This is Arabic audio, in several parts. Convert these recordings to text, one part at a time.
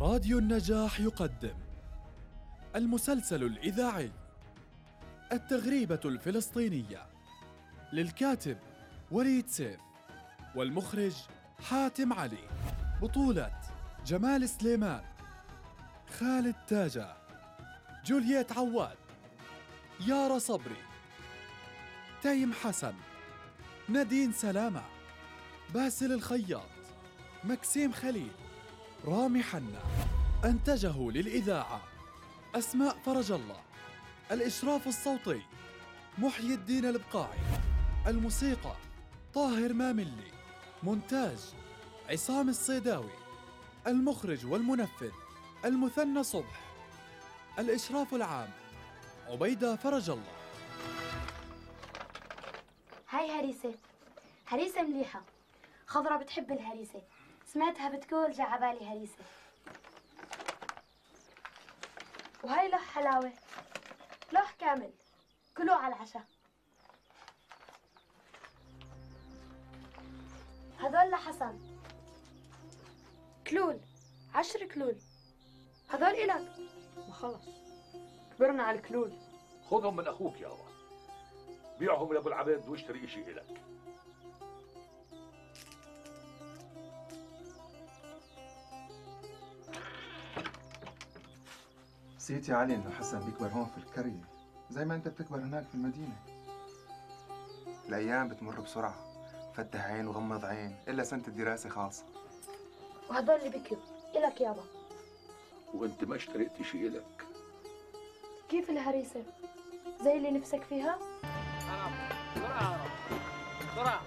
راديو النجاح يقدم المسلسل الإذاعي التغريبة الفلسطينية للكاتب وليد سيف والمخرج حاتم علي بطولة جمال سليمان خالد تاجة جولييت عواد يارا صبري تيم حسن نادين سلامة باسل الخياط مكسيم خليل رامي حنا أنتجه للإذاعة أسماء فرج الله. الإشراف الصوتي محيي الدين البقاعي الموسيقى طاهر ماملي. مونتاج عصام الصيداوي. المخرج والمنفذ المثنى صبح. الإشراف العام عبيدة فرج الله. هاي هريسة. هريسة مليحة. خضرة بتحب الهريسة. سمعتها بتقول جا عبالي هريسة. وهاي لوح حلاوة. لوح كامل. كلوه على العشاء. هذول لحسن. كلول. عشر كلول. هذول إلك. ما خلص. كبرنا على الكلول. خذهم من أخوك يابا بيعهم لأبو العبيد واشتري إشي إلك. سيتي علي إنه حسن بيكبر هون في القرية زي ما أنت بتكبر هناك في المدينة. الأيام بتمر بسرعة فتح عين وغمض عين إلا سنة الدراسة خالصة. وهذول اللي بكيوا إلك يابا وأنت ما اشتريت اشي إلك. كيف الهريسة؟ زي اللي نفسك فيها؟ بسرعة بسرعة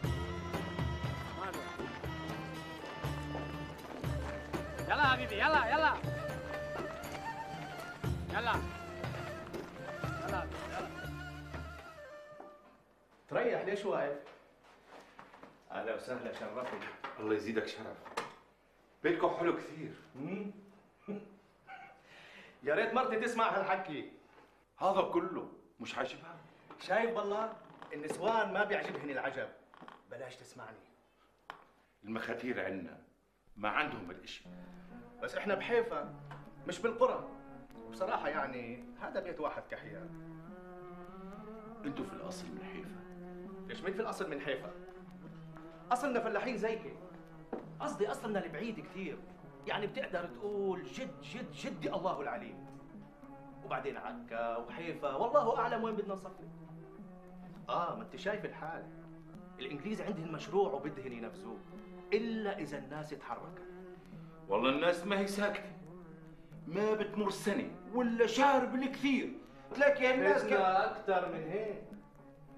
يلا حبيبي يلا يلا. يلا. يلا يلا تريح ليش واقف؟ أهلا وسهلا شرفني. الله يزيدك شرف. بيتكم حلو كثير. يا ريت مرتي تسمع هالحكي. هذا كله مش عاجبها شايف والله النسوان ما بيعجبهن العجب. بلاش تسمعني. المخاتير عنا ما عندهم الإشي. بس إحنا بحيفا مش بالقرى. بصراحة يعني هذا بيت واحد كحيان أنتوا في الأصل من حيفا. ليش مين في الأصل من حيفا؟ أصلنا فلاحين زيك قصدي أصلنا البعيد كثير. يعني بتقدر تقول جد جد جدي الله العليم. وبعدين عكا وحيفا والله أعلم وين بدنا نصفي. آه ما أنت شايف الحال. الإنجليز عندهم مشروع وبدهن ينفذوه إلا إذا الناس تحركت. والله الناس ما هي ساكتة. ما بتمر سنة ولا شهر بالكثير. تلاقي الناس كده بدنا أكثر من هيك.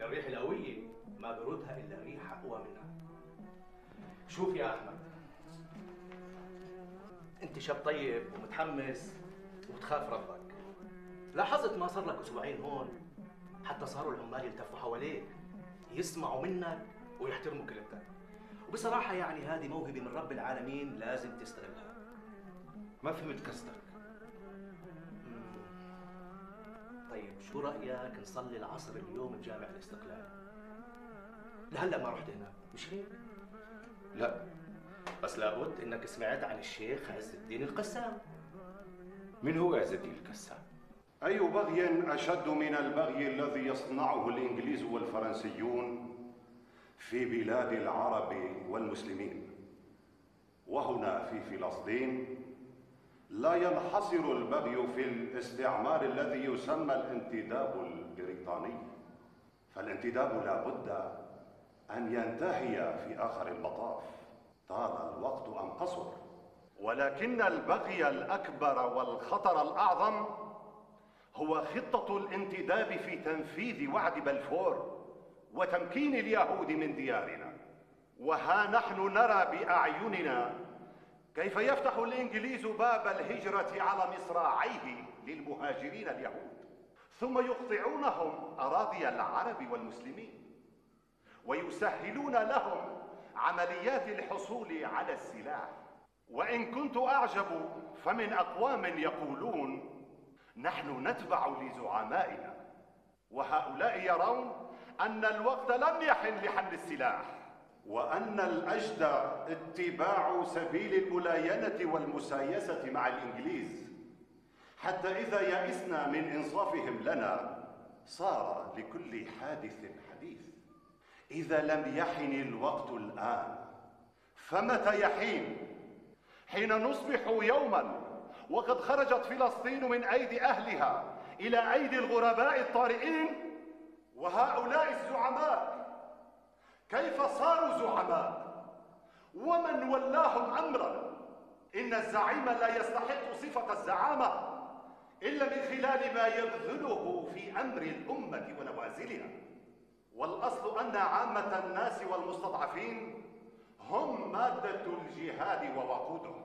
الريح القوية ما بردها إلا ريح أقوى منها. شوف يا أحمد. أنت شاب طيب ومتحمس وتخاف ربك. لاحظت ما صار لك أسبوعين هون؟ حتى صاروا العمال يلتفوا حواليك يسمعوا منك ويحترموا كلمتك. وبصراحة يعني هذه موهبة من رب العالمين لازم تستغلها. ما فهمت قصدك. طيب شو رأيك نصلي العصر اليوم بجامع الاستقلال؟ لهلا ما رحت هناك، مش هيك؟ لا بس لابد إنك سمعت عن الشيخ عز الدين القسام من هو عز الدين القسام أي بغي أشد من البغي الذي يصنعه الإنجليز والفرنسيون في بلاد العرب والمسلمين وهنا في فلسطين لا ينحصر البغي في الاستعمار الذي يسمى الانتداب البريطاني. فالانتداب لا بد أن ينتهي في آخر المطاف. طال الوقت أم قصر. ولكن البغي الأكبر والخطر الأعظم هو خطة الانتداب في تنفيذ وعد بلفور وتمكين اليهود من ديارنا. وها نحن نرى بأعيننا كيف يفتح الإنجليز باب الهجرة على مصراعيه للمهاجرين اليهود؟ ثم يقطعونهم أراضي العرب والمسلمين ويسهلون لهم عمليات الحصول على السلاح. وإن كنت أعجب فمن أقوام يقولون نحن نتبع لزعمائنا. وهؤلاء يرون أن الوقت لم يحن لحمل السلاح. وأن الأجدى اتباع سبيل الملاينة والمسايسة مع الإنجليز. حتى إذا يئسنا من إنصافهم لنا صار لكل حادث حديث. إذا لم يحن الوقت الآن فمتى يحين؟ حين نصبح يوما وقد خرجت فلسطين من أيدي أهلها إلى أيدي الغرباء الطارئين وهؤلاء الزعماء كيف صاروا زعماء؟ ومن ولاهم أمرا. إن الزعيم لا يستحق صفة الزعامة إلا من خلال ما يبذله في أمر الأمة ونوازلها. والأصل أن عامة الناس والمستضعفين هم مادة الجهاد ووقوده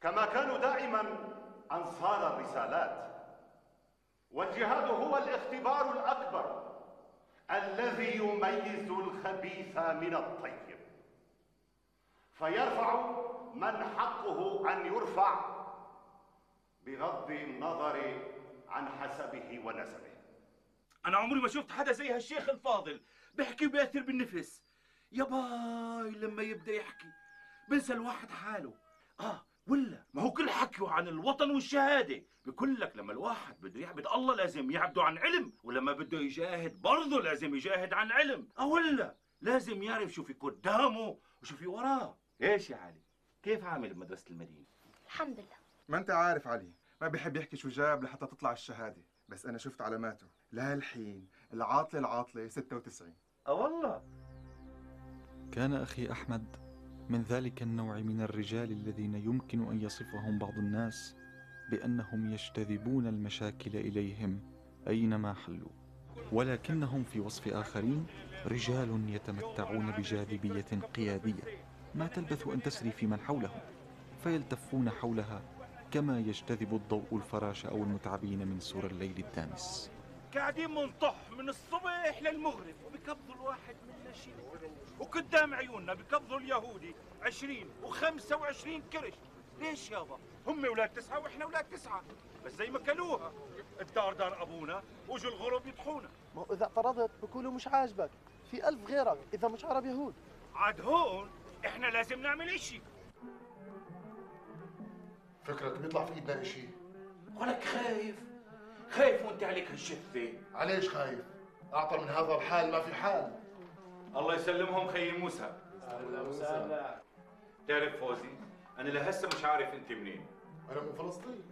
كما كانوا دائما أنصار الرسالات. والجهاد هو الاختبار الأكبر الذي يميز الخبيث من الطيب. فيرفع من حقه أن يرفع بغض النظر عن حسبه ونسبه. أنا عمري ما شفت حدا زي هالشيخ الفاضل. بيحكي وبيأثر بالنفس. يا باي لما يبدأ يحكي. بنسى الواحد حاله. آه ولا؟ ما هو كل حكيه عن الوطن والشهادة. بقول لك لما الواحد بده يعبد الله لازم يعبده عن علم ولما بده يجاهد برضه لازم يجاهد عن علم. آه ولا؟ لازم يعرف شو في قدامه وشو في وراه. إيش يا علي؟ كيف عامل بمدرسة المدينة؟ الحمد لله. ما أنت عارف علي ما بيحب يحكي شو جاب لحتى تطلع الشهادة. بس أنا شفت علاماته. لهالحين العاطلة العاطلة 96 أه والله. كان أخي أحمد من ذلك النوع من الرجال الذين يمكن أن يصفهم بعض الناس بأنهم يجتذبون المشاكل إليهم أينما حلوا. ولكنهم في وصف آخرين رجال يتمتعون بجاذبية قيادية. ما تلبث أن تسري في من حولهم؟ فيلتفون حولها كما يجتذب الضوء الفراش أو المتعبين من سور الليل الدامس. قاعدين منطح من الصبح للمغرب وبيقبضوا الواحد منا شيء وقدام عيوننا بيقبضوا اليهودي 20 و25 كرش. ليش يابا هم أولاد تسعة وإحنا أولاد تسعة. بس زي ما كلوها الدار دار أبونا وجوا الغرب يطحونا. ما هو إذا اعترضت بقولوا مش عاجبك. في ألف غيرك إذا مش عرب يهود. عاد هون إحنا لازم نعمل إشي. فكرك بيطلع في إيدنا إشي. ولك خايف. خايف وانت عليك هالشفة. عليش خايف؟ أعطى من هذا الحال ما في حال. الله يسلمهم خي موسى. تعرف فوزي أنا لهسه مش عارف أنت منين. أنا من فلسطين.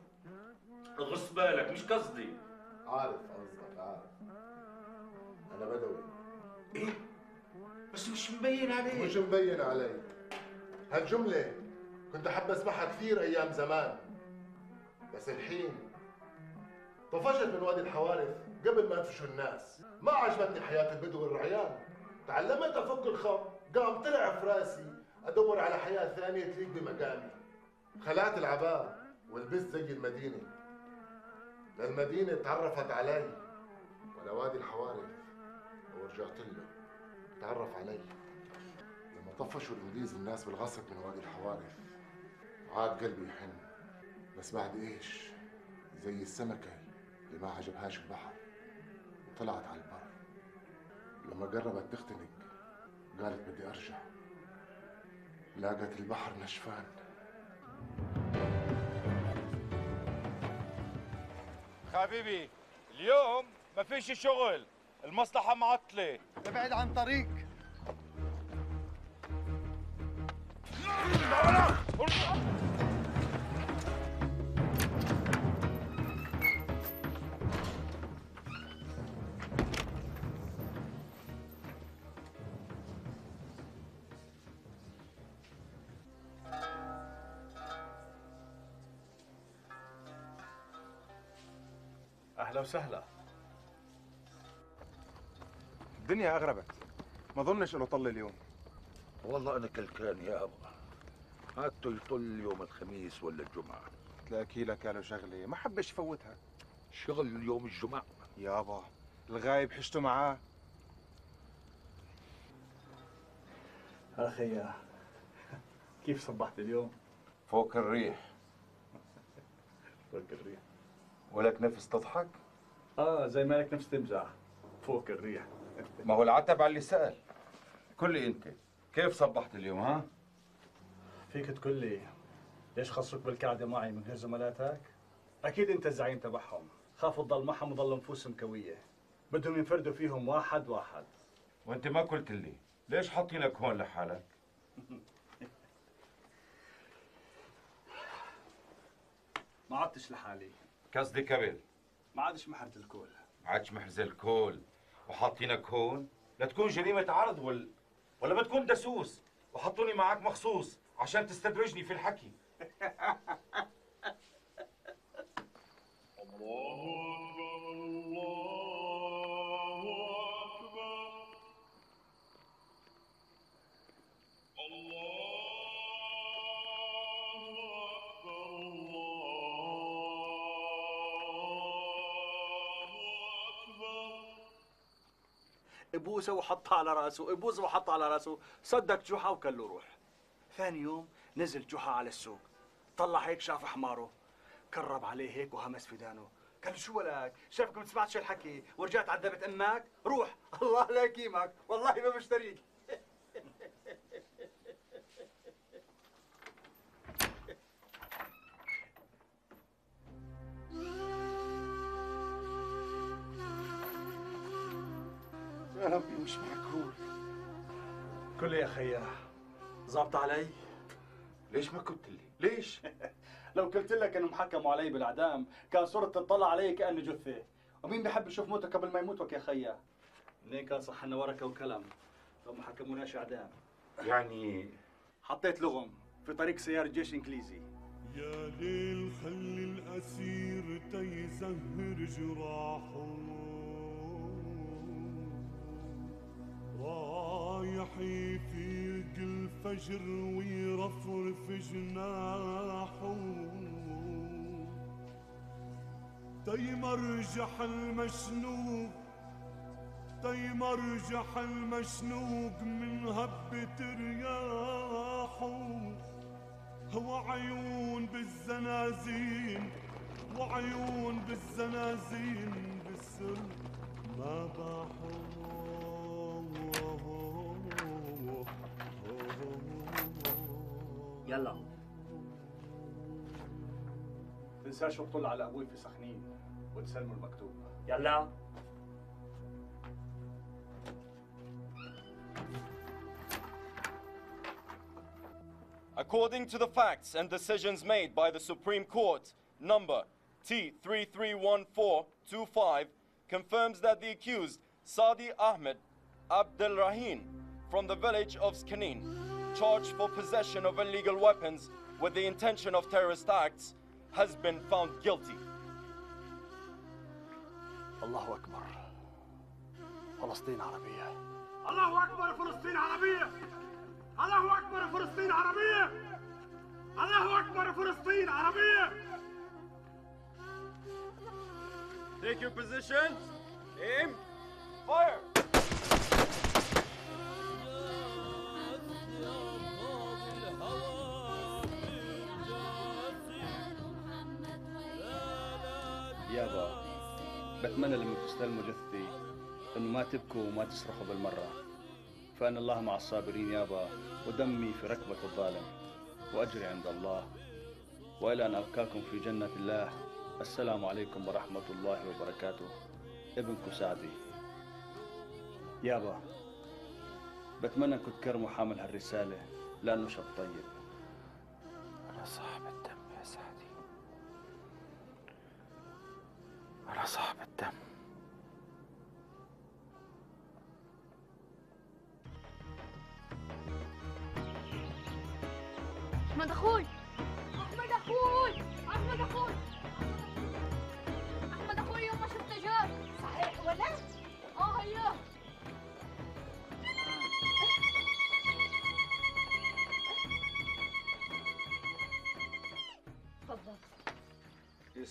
غص بالك مش قصدي. عارف قصدك عارف. أنا بدوي. إيه؟ بس مش مبين عليك. مش مبين علي هالجملة كنت أحب أسمعها كثير أيام زمان. بس الحين طفشت من وادي الحوارث قبل ما يفشوا الناس. ما عجبتني حياة البدو والرعيان. تعلمت أفك الخط قام طلع في رأسي أدور على حياة ثانية تليق بمقامي. خلعت العباء ولبست زي المدينة. للمدينة تعرفت علي ولا وادي الحوارث. ورجعت له تعرف علي لما طفشوا الانجليز الناس بالغصب من وادي الحوارث. عاد قلبي يحن. بس بعد إيش؟ زي السمكة. اللي ما عجبهاش البحر. وطلعت على البر. لما قربت تختنق قالت بدي أرجع. لاقت البحر نشفان. حبيبي اليوم ما فيش شغل. المصلحة معطلة. ابعد عن طريق. وسهلا الدنيا أغربت. ما ظنش إنه طل اليوم. والله أنا كلكان يا أبا. عادته يطل يوم الخميس ولا الجمعة. تلاقي لك له شغلة. ما حبش يفوتها. شغل يوم الجمعة. يابا الغايب حشته معاه. أخي كيف صبحت اليوم؟ فوق الريح. فوق الريح. ولك نفس تضحك؟ آه زي ما لك نفس تمزح فوق الريح. ما هو العتب على اللي سأل. كل أنت؟ كيف صبحت اليوم ها؟ فيك تقول لي ليش خصك بالقعدة معي من غير زملاتك؟ أكيد أنت الزعيم تبعهم. خافوا تضل معهم وضل نفوسهم قوية. بدهم ينفردوا فيهم واحد واحد. وأنت ما قلت لي. ليش حاطينك هون لحالك؟ ما عدتش لحالي. قصدي قبل ما عادش محرت الكل عادش محرز الكول. وحاطينك هون. لتكون جريمة عرض ولا ولا بتكون دسوس. وحطوني معك مخصوص عشان تستدرجني في الحكي. إبوسه وحطها على رأسه إبوسه وحطها على رأسه. صدق جحا وكل له روح. ثاني يوم نزل جحا على السوق. طلع هيك شاف حماره كرب عليه هيك وهمس في دانه. قال شو ولك شافك ما سمعتش الحكي؟ ورجعت عذبت أمك؟ روح. الله لا يكيمك. والله ما بشتريك مش معقول. كل يا خيا ظابط علي؟ ليش ما قلت لي؟ ليش؟ لو قلت لك انهم حكموا علي بالإعدام كان صرت تطلع علي كاني جثة. ومين بيحب يشوف موته قبل ما يموتك يا خيا؟ منين كان صح لنا ورقة وكلام لو ما حكموناش إعدام. يعني حطيت لغم في طريق سيارة جيش إنجليزي. يا ليل خلي الأسير تيزهر جراحه. رايح يفيق الفجر ويرفرف جناحه. تيمرجح المشنوق تيمرجح المشنوق من هبة رياحه وعيون بالزنازين وعيون بالزنازين بالسر ما يلا تنساش تطل على ابوي في سخنين وتسلموا المكتوب يلا According to the facts and decisions made by the Supreme Court, number T331425 confirms that the accused Sadi Ahmed Abdel Rahim from the village of Skanin, charged for possession of illegal weapons with the intention of terrorist acts, has been found guilty. الله اكبر فلسطين عربيه الله أكبر فلسطين عربية الله أكبر فلسطين عربية الله أكبر فلسطين عربية Take your position. Aim. Fire. يابا بتمنى لما تستلموا جثتي إنه ما تبكوا وما تصرخوا بالمرة. فأن الله مع الصابرين يابا ودمي في ركبة الظالم. وأجري عند الله. وإلى أن القاكم في جنة الله. السلام عليكم ورحمة الله وبركاته. ابنكم سعدي. يابا بتمنى انكم تكرموا حامل هالرسالة لأنه شاب طيب. أنا صاحب الدم يا سعدي. أنا صاحب الدم. احمد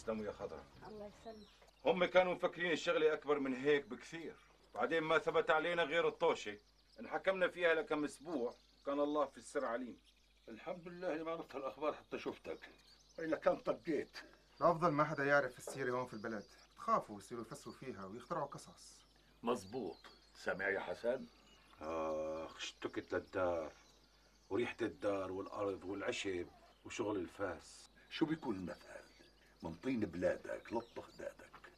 يسلموا يا خضرة. الله يسلمك. هم كانوا مفكرين الشغلة أكبر من هيك بكثير. بعدين ما ثبت علينا غير الطوشة. انحكمنا فيها لكم أسبوع. كان الله في السر عليم. الحمد لله اللي ما عرفت الأخبار حتى شفتك. وإلا كان طقيت؟ الأفضل ما حدا يعرف السيرة هون في البلد. بخافوا يصيروا يفسروا فيها ويخترعوا قصص. مزبوط سامع يا حسن؟ آخ اشتكت للدار. وريحة الدار والأرض والعشب وشغل الفاس. شو بيكون المثل؟ من طين بلادك لطخ دادك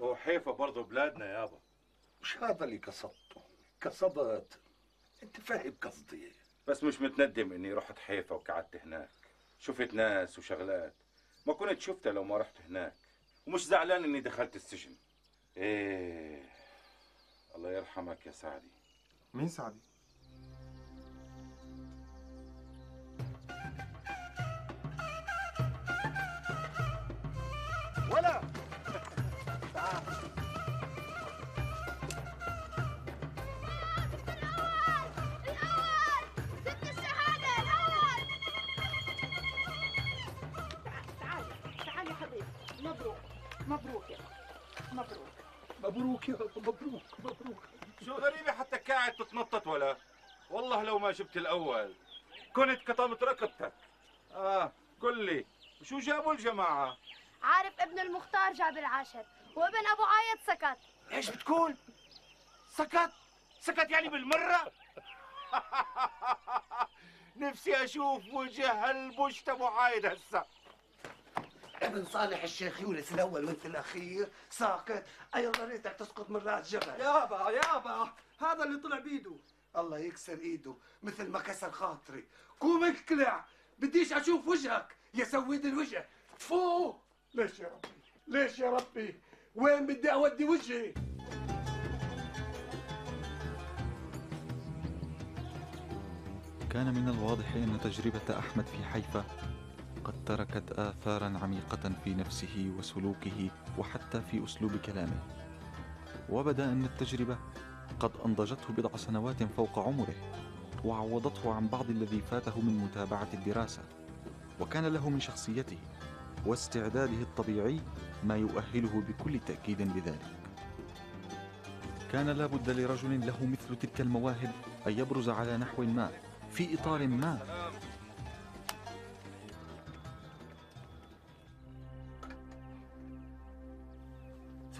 هو حيفا برضه بلادنا يابا مش هذا اللي قصدته؟ قصدت أنت فاهم قصدي. بس مش متندم إني رحت حيفا وقعدت هناك. شفت ناس وشغلات ما كنت شفتها لو ما رحت هناك. ومش زعلان إني دخلت السجن. إيه الله يرحمك يا سعدي. مين سعدي؟ مبروك يا مبروك مبروك. شو غريبة حتى قاعد تتنطط ولا؟ والله لو ما جبت الأول. كنت كطمت ركبتك. آه قل لي شو جابوا الجماعة؟ عارف ابن المختار جاب العاشر وابن أبو عايد سكت. إيش بتقول؟ سكت؟ سكت يعني بالمرة؟ نفسي أشوف وجه هالبشت ابو عايد هسه. ابن صالح الشيخ يونس الأول وانت الأخير ساقط. اي الله ريتك تسقط من رأس جبل. يابا يابا هذا اللي طلع بيده الله يكسر إيده مثل ما كسر خاطري. قوم اقلع بديش أشوف وجهك. يا سويد الوجه. تفوق ليش يا ربي؟ ليش يا ربي؟ وين بدي أودي وجهي؟ كان من الواضح أن تجربة أحمد في حيفا قد تركت آثارا عميقة في نفسه وسلوكه وحتى في أسلوب كلامه. وبدأ أن التجربة قد أنضجته بضع سنوات فوق عمره وعوضته عن بعض الذي فاته من متابعة الدراسة. وكان له من شخصيته واستعداده الطبيعي ما يؤهله بكل تأكيد لذلك. كان لابد لرجل له مثل تلك المواهب أن يبرز على نحو ما في إطار ما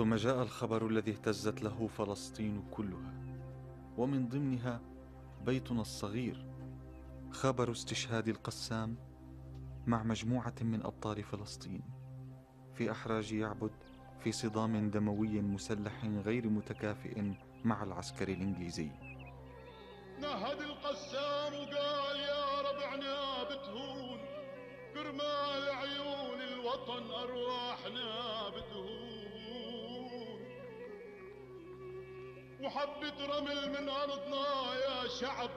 ثم جاء الخبر الذي اهتزت له فلسطين كلها. ومن ضمنها بيتنا الصغير خبر استشهاد القسام مع مجموعة من أبطال فلسطين. في أحراج يعبد في صدام دموي مسلح غير متكافئ مع العسكر الإنجليزي. نهد القسام وقال يا ربعنا بتهون كرمال عيون الوطن أرواحنا بتهون وحبة رمل من أرضنا يا شعب.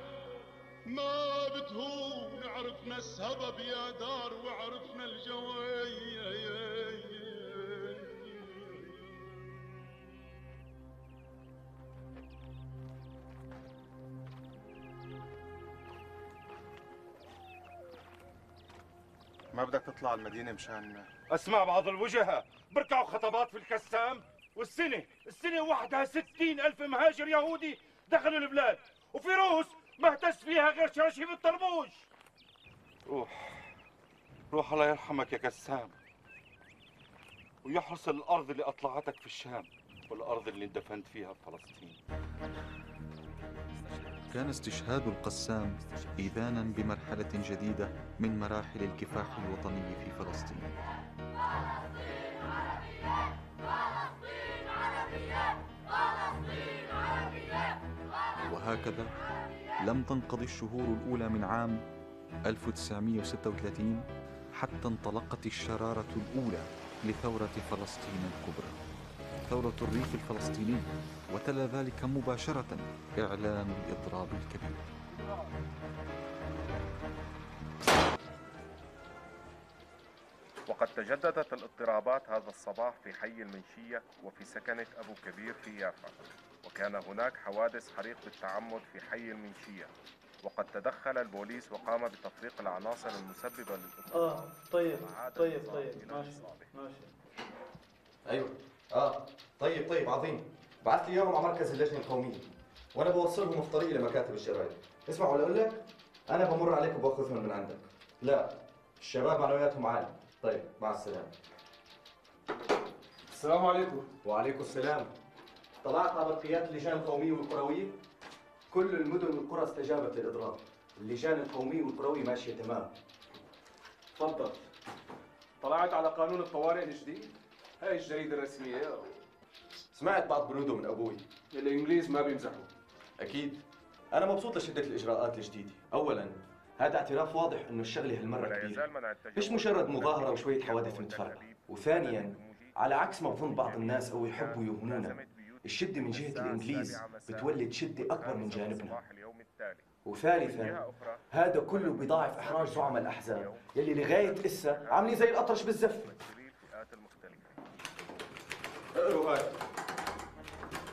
ما بتهون عرفنا السبب يا دار وعرفنا الجوي ما بدك تطلع المدينة مشان أسمع بعض الوجهة. بركعوا خطبات في القسام. والسنة السنة وحدها ستين ألف مهاجر يهودي دخلوا البلاد. وفي روس ما اهتز فيها غير شراشيب الطربوش. روح روح الله يرحمك يا قسام. ويحرس الأرض اللي أطلعتك في الشام والأرض اللي اندفنت فيها في فلسطين. كان استشهاد القسام إذانا بمرحلة جديدة من مراحل الكفاح الوطني في فلسطين. وهكذا. لم تنقضي الشهور الأولى من عام 1936 حتى انطلقت الشرارة الأولى لثورة فلسطين الكبرى. ثورة الريف الفلسطيني وتلا ذلك مباشرة إعلان الإضراب الكبير. وقد تجددت الاضطرابات هذا الصباح في حي المنشية وفي سكنة أبو كبير في يافا. وكان هناك حوادث حريق بالتعمد في حي المنشية وقد تدخل البوليس وقام بتفريق العناصر المسببة للاضطراب آه طيب طيب طيب ماشي ماشي. أيوه. آه طيب طيب عظيم. بعثت لي إياهم على مركز اللجنة القومية وأنا بوصلهم في طريقي لمكاتب الجرايد اسمع ولا أقول لك؟ أنا بمر عليك وباخذهم من عندك. لا الشباب معنوياتهم عالية. طيب مع السلامة. السلام عليكم. وعليكم السلام. طلعت على بقيات اللجان القوميه والكرويه كل المدن والقرى استجابت للإضراب. اللجان القومية والقروية ماشية تمام. تفضل. طلعت على قانون الطوارئ الجديد. هاي الجريدة الرسمية. سمعت بعض بنوده من أبوي. الإنجليز ما بيمزحوا. أكيد. أنا مبسوط لشدة الإجراءات الجديدة. أولا هذا اعتراف واضح إنه الشغلة هالمرة كبيرة. مش مجرد مظاهرة وشوية حوادث متفرقة. وثانيا على عكس ما بظن بعض الناس أو يحبوا يوهمونا الشدة من جهة الإنجليز بتولد شدة أكبر من جانبنا. وثالثا هذا كله بيضاعف إحراج زعماء الأحزاب يلي لغاية إسا عاملين زي الأطرش بالزف. اقروا هاي.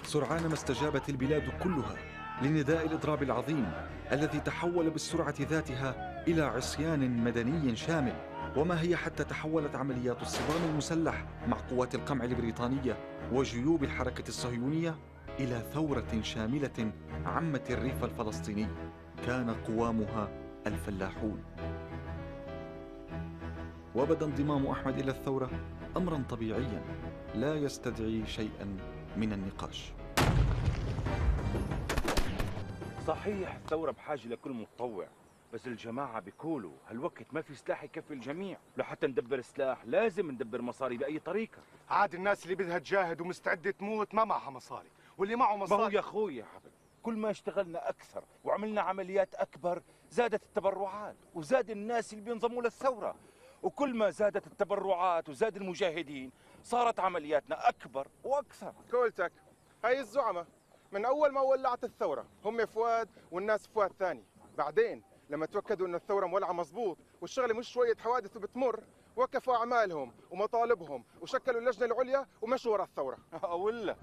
سرعان ما استجابت البلاد كلها لنداء الإضراب العظيم الذي تحول بالسرعة ذاتها إلى عصيان مدني شامل. وما هي حتى تحولت عمليات الصدام المسلح مع قوات القمع البريطانية وجيوب الحركة الصهيونية إلى ثورة شاملة عمت الريف الفلسطيني كان قوامها الفلاحون. وبدا انضمام أحمد إلى الثورة امرا طبيعيا لا يستدعي شيئا من النقاش. صحيح الثورة بحاجة لكل متطوع. بس الجماعة بيقولوا هالوقت ما في سلاح يكفي الجميع. لحتى ندبر سلاح لازم ندبر مصاري بأي طريقة. عاد الناس اللي بدها تجاهد ومستعدة تموت ما معها مصاري. واللي معه ما هو مصاري يا أخوي يا حبيبي كل ما اشتغلنا أكثر وعملنا عمليات أكبر زادت التبرعات وزاد الناس اللي بينضموا للثورة. وكل ما زادت التبرعات وزاد المجاهدين صارت عملياتنا أكبر وأكثر. قولتك هاي الزعماء. من أول ما ولعت الثورة هم فؤاد والناس فؤاد ثاني. بعدين لما تاكدوا إن الثورة مولعة مزبوط والشغله مش شوية حوادث وبتمر وقفوا أعمالهم ومطالبهم وشكلوا اللجنة العليا ومشوا ورا الثورة. ولا.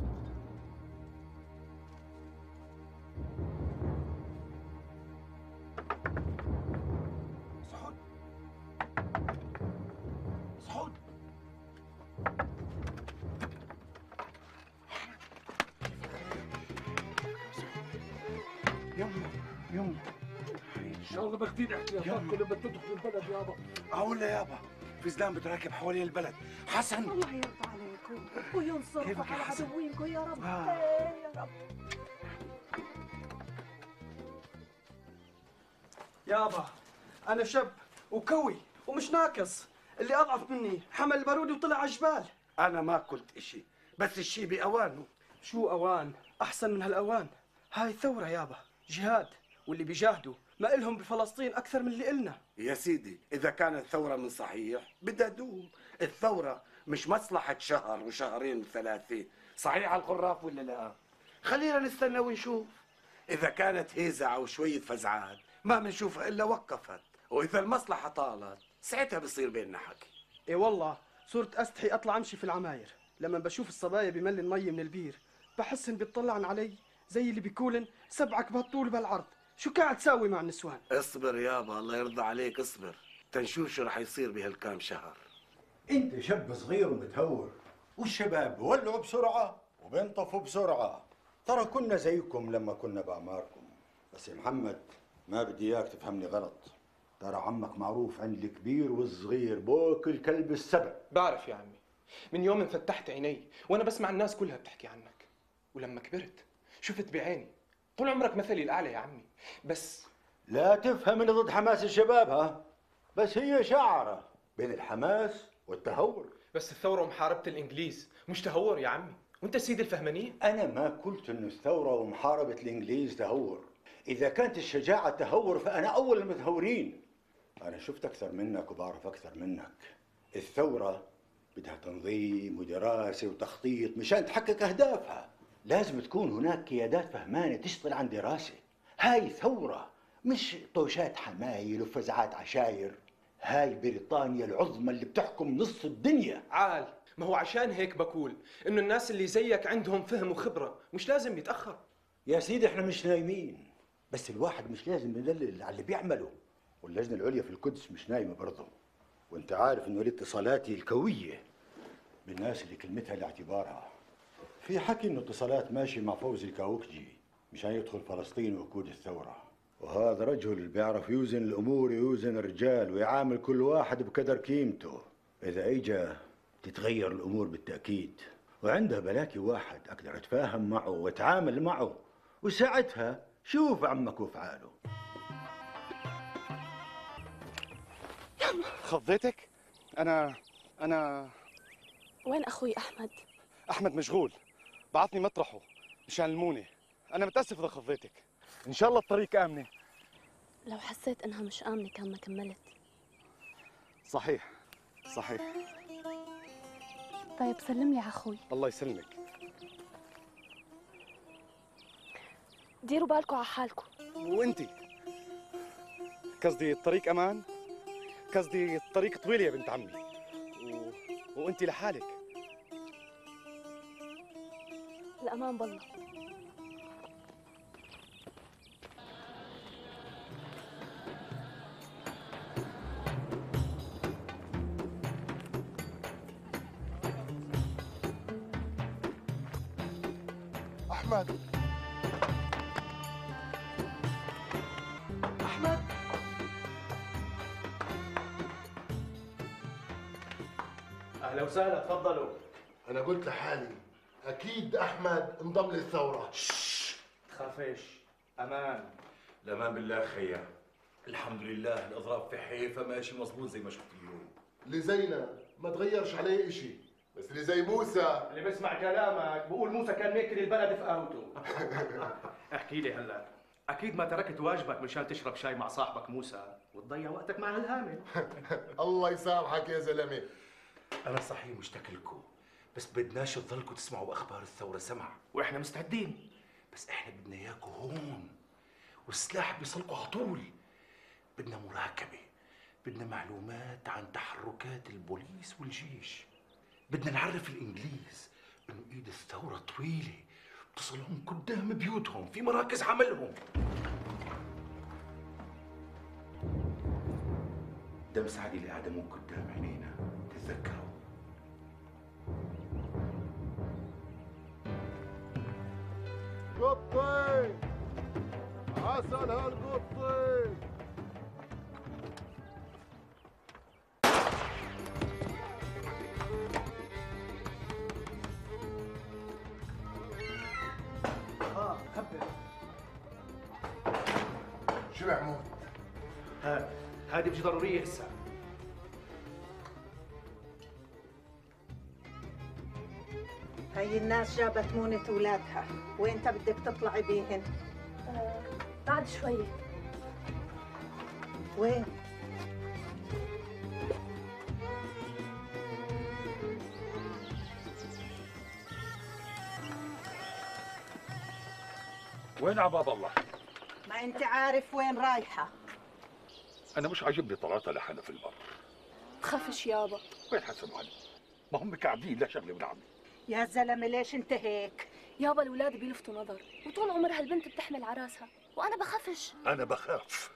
شاء الله باخدين احتياطات كل ما تدخل البلد يابا أقول له يابا في زلام بتراكب حوالين البلد. حسن. الله يرضى عليكم. يا على؟ عدوينكم يا رب. آه. إيه يا رب. يابا أنا شاب وكوي ومش ناقص. اللي أضعف مني حمل البارود وطلع على الجبال. أنا ما قلت إشي بس الشي باوانه شو أوان؟ أحسن من هالأوان. هاي ثورة يابا جهاد واللي بيجاهدوا. ما إلهم بفلسطين أكثر من اللي إلنا. يا سيدي إذا كانت ثوره من صحيح بدها دوم. الثورة مش مصلحة شهر وشهرين وثلاثه صحيح على الخراف ولا لا؟ خلينا نستنى ونشوف. إذا كانت هيزع وشويه فزعات ما بنشوفها إلا وقفت. وإذا المصلحة طالت ساعتها بصير بيننا حكي. إيه والله صرت أستحي أطلع أمشي في العماير. لما بشوف الصبايا بملي المي من البير بحس إن بيطلعن علي زي اللي بيقولن سبعك بهالطول بالعرض. شو قاعد تساوي مع النسوان؟ اصبر يابا الله يرضى عليك اصبر. تنشوف شو رح يصير بهالكام شهر. أنت شاب صغير ومتهور والشباب بولعوا بسرعة وبينطفوا بسرعة. ترى كنا زيكم لما كنا بأعماركم. بس يا محمد ما بدي إياك تفهمني غلط. ترى عمك معروف عند الكبير والصغير بوكل كلب السبع. بعرف يا عمي. من يوم ان فتحت عيني وأنا بسمع الناس كلها بتحكي عنك. ولما كبرت شفت بعيني. طول عمرك مثلي الأعلى يا عمي. بس لا تفهم اني ضد حماس الشباب ها؟ بس هي شعرة بين الحماس والتهور. بس الثورة ومحاربة الإنجليز مش تهور يا عمي. وأنت سيد الفهمانين أنا ما قلت انه الثورة ومحاربة الإنجليز تهور. إذا كانت الشجاعة تهور فأنا أول المتهورين. أنا شفت أكثر منك وبعرف أكثر منك. الثورة بدها تنظيم ودراسة وتخطيط مشان تحقق أهدافها. لازم تكون هناك قيادات فهمانة تشتغل عن دراسة. هاي ثورة مش طوشات حمايل وفزعات عشاير. هاي بريطانيا العظمى اللي بتحكم نص الدنيا. عال ما هو عشان هيك بقول إنه الناس اللي زيك عندهم فهم وخبرة مش لازم يتأخر. يا سيدي إحنا مش نايمين. بس الواحد مش لازم يدلل على اللي بيعمله. واللجنة العليا في القدس مش نايمة برضه. وأنت عارف إنه لي اتصالاتي القوية بالناس اللي كلمتها لاعتبارها. في حكي انه اتصالات ماشي مع فوزي الكاوكجي مشان يدخل فلسطين وقود الثورة. وهذا رجل بيعرف يوزن الأمور يوزن الرجال ويعامل كل واحد بقدر قيمته. إذا اجا تتغير الأمور بالتأكيد. وعنده بلاكي واحد أقدر أتفاهم معه وأتعامل معه. وساعتها شوف عمك وافعاله خضيتك؟ أنا أنا وين أخوي أحمد؟ أحمد مشغول. بعثني مطرحه مشان المونة. أنا متأسف إذا خضيتك إن شاء الله الطريق آمنة. لو حسيت إنها مش آمنة كان ما كملت. صحيح. صحيح. طيب سلم لي على أخوي. الله يسلمك. ديروا بالكم على حالكم. وأنتي قصدي الطريق أمان؟ قصدي الطريق طويل يا بنت عمي. و... وأنتي لحالك. الأمان بالله. أحمد. أحمد. أهلا وسهلا تفضلوا. أنا قلت لحالي. أكيد أحمد انضم للثورة. تخافش أمان. الأمان بالله خيا الحمد لله الأضراب في حيفا ماشي مظبوط زي ما شفت اليوم. اللي زينا ما تغيرش عليه إشي. بس اللي زي موسى. اللي بسمع كلامك بقول موسى كان ماكل البلد في قهوته احكي لي هلا. أكيد ما تركت واجبك مشان تشرب شاي مع صاحبك موسى. وتضيع وقتك مع هالهامل الله يسامحك يا زلمة. أنا صحيح مشتاق لكم. بس بدناش تضلكم تسمعوا أخبار الثورة سمع. وإحنا مستعدين. بس إحنا بدنا إياكم هون والسلاح بيصلكوا على طول. بدنا مراقبه بدنا معلومات عن تحركات البوليس والجيش. بدنا نعرف الإنجليز إنه إيد الثورة طويلة بتصلهم قدام بيوتهم في مراكز عملهم. دم سعدي اللي اعدموه قدام عينينا تتذكروا قطي عسل هالقطي آه خبر. شو محمود ها هذه مش ضروريه هسه. هاي الناس جابت مونة ولادها وانت بدك تطلعي بيهن؟ آه بعد شوية. وين؟ وين عباب الله؟ ما أنت عارف وين رايحة. أنا مش عاجبني طلعتها لحالها في البر تخافش يابا. وين حسن علي؟ ما هم قاعدين لا شغلة ولا عمل يا زلمة ليش انت هيك؟ يابا الولاد بيلفتوا نظر وطول عمرها البنت بتحمل عراسها وأنا بخافش. أنا بخاف.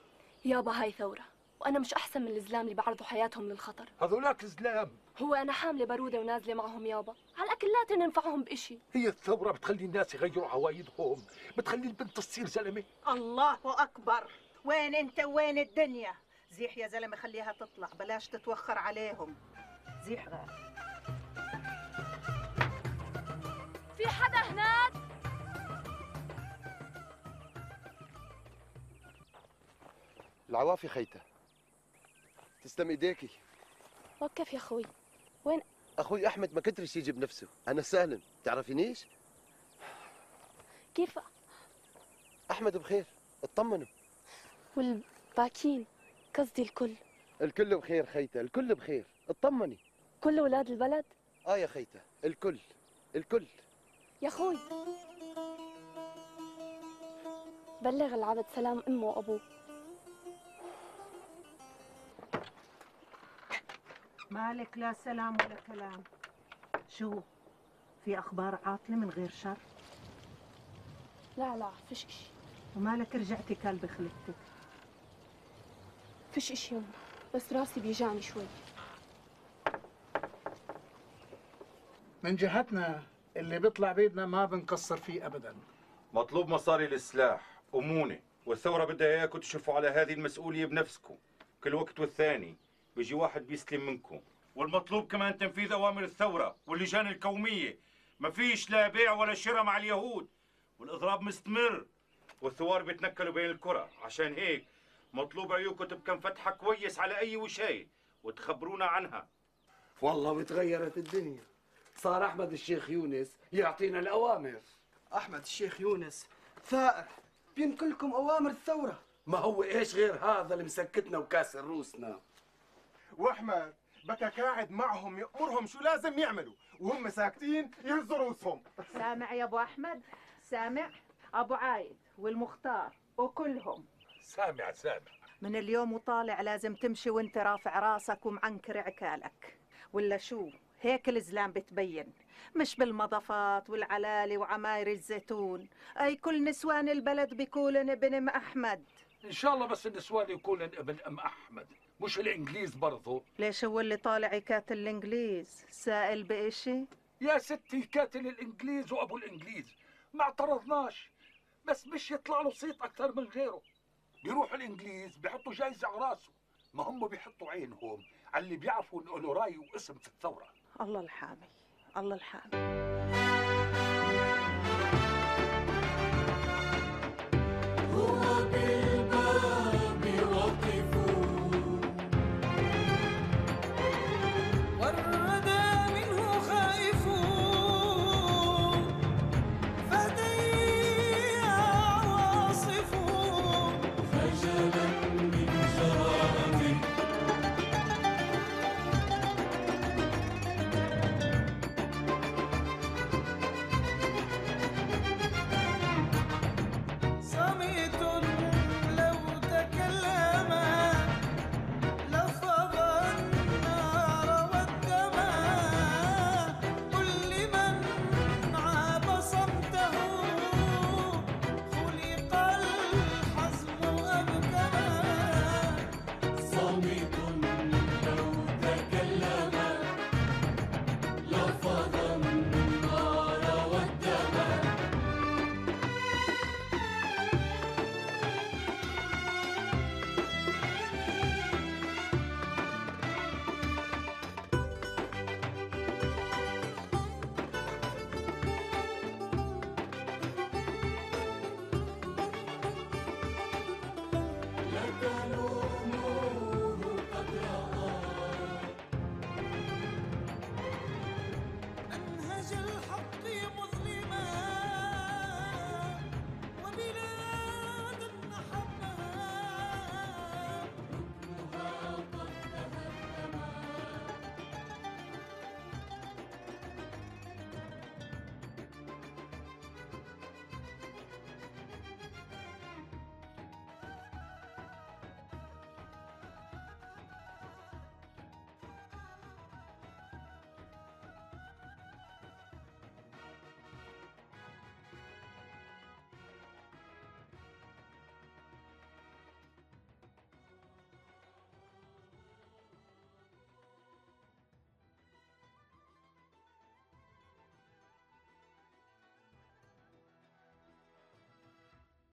يابا هاي ثورة. وأنا مش أحسن من الزلام اللي بعرضوا حياتهم للخطر. هذولاك زلام هو أنا حاملة بارودة ونازلة معهم يابا على الأكل لا ننفعهم بإشي. هي الثورة بتخلي الناس يغيروا عوايدهم بتخلي البنت تصير زلمة. الله أكبر. وين أنت؟ وين الدنيا؟ زيح يا زلمة خليها تطلع بلاش تتوخر عليهم. زيح. غير في حدا هناك؟ العوافي خيتة. تسلم إيديكي. وقف يا أخوي. وين؟ أخوي أحمد ما كترش يجي بنفسه أنا سالم تعرفينيش؟ كيف؟ أحمد بخير. اطمنوا. والباكين. قصدي الكل. الكل بخير خيتة. الكل بخير. اطمني. كل ولاد البلد؟ آه يا خيتة. الكل. الكل. يا أخوي. بلغ العبد سلام أمه وأبوه. مالك لا سلام ولا كلام. شو في أخبار عاطلة من غير شر؟ لا لا فيش إشي. ومالك رجعتي كلب خلقتك فيش إشي يوم. بس راسي بيجعني شوي. من جهتنا اللي بيطلع بيدنا ما بنقصر فيه ابدا. مطلوب مصاري للسلاح أمونة والثورة بدها إياكم تشرفوا على هذه المسؤولية بنفسكم. كل وقت والثاني بيجي واحد بيستلم منكم. والمطلوب كمان تنفيذ أوامر الثورة واللجان القومية ما فيش لا بيع ولا شراء مع اليهود. والإضراب مستمر. والثوار بيتنكلوا بين الكرة. عشان هيك مطلوب عيوكم تبقى مفتحة كويس على أي وشاية وتخبرونا عنها. والله وتغيرت الدنيا. صار أحمد الشيخ يونس يعطينا الأوامر. أحمد الشيخ يونس ثائر بينقلكم أوامر الثورة. ما هو إيش غير هذا اللي مسكتنا وكاسر روسنا؟ وأحمد بكى قاعد معهم يأمرهم شو لازم يعملوا وهم ساكتين يهزوا رؤوسهم. سامع يا أبو أحمد؟ سامع؟ أبو عايد والمختار وكلهم. سامع سامع. من اليوم وطالع لازم تمشي وانت رافع راسك ومعنكر عكالك. ولا شو؟ هيك الزلام بتبين مش بالمضافات والعلالي وعماير الزيتون. أي كل نسوان البلد بيقولن ابن أم أحمد. إن شاء الله بس النسوان يكون ابن أم أحمد مش الإنجليز برضو. ليش هو اللي طالع يكاتل الإنجليز؟ سائل بإشي؟ يا ستي كاتل الإنجليز وأبو الإنجليز ما اعترضناش بس مش يطلع له صيت أكثر من غيره. بيروح الإنجليز بيحطوا جايزة على راسه. ما هم بيحطوا عينهم على اللي بيعرفوا إنه له رأي واسم في الثورة. الله الحامي الله الحامي.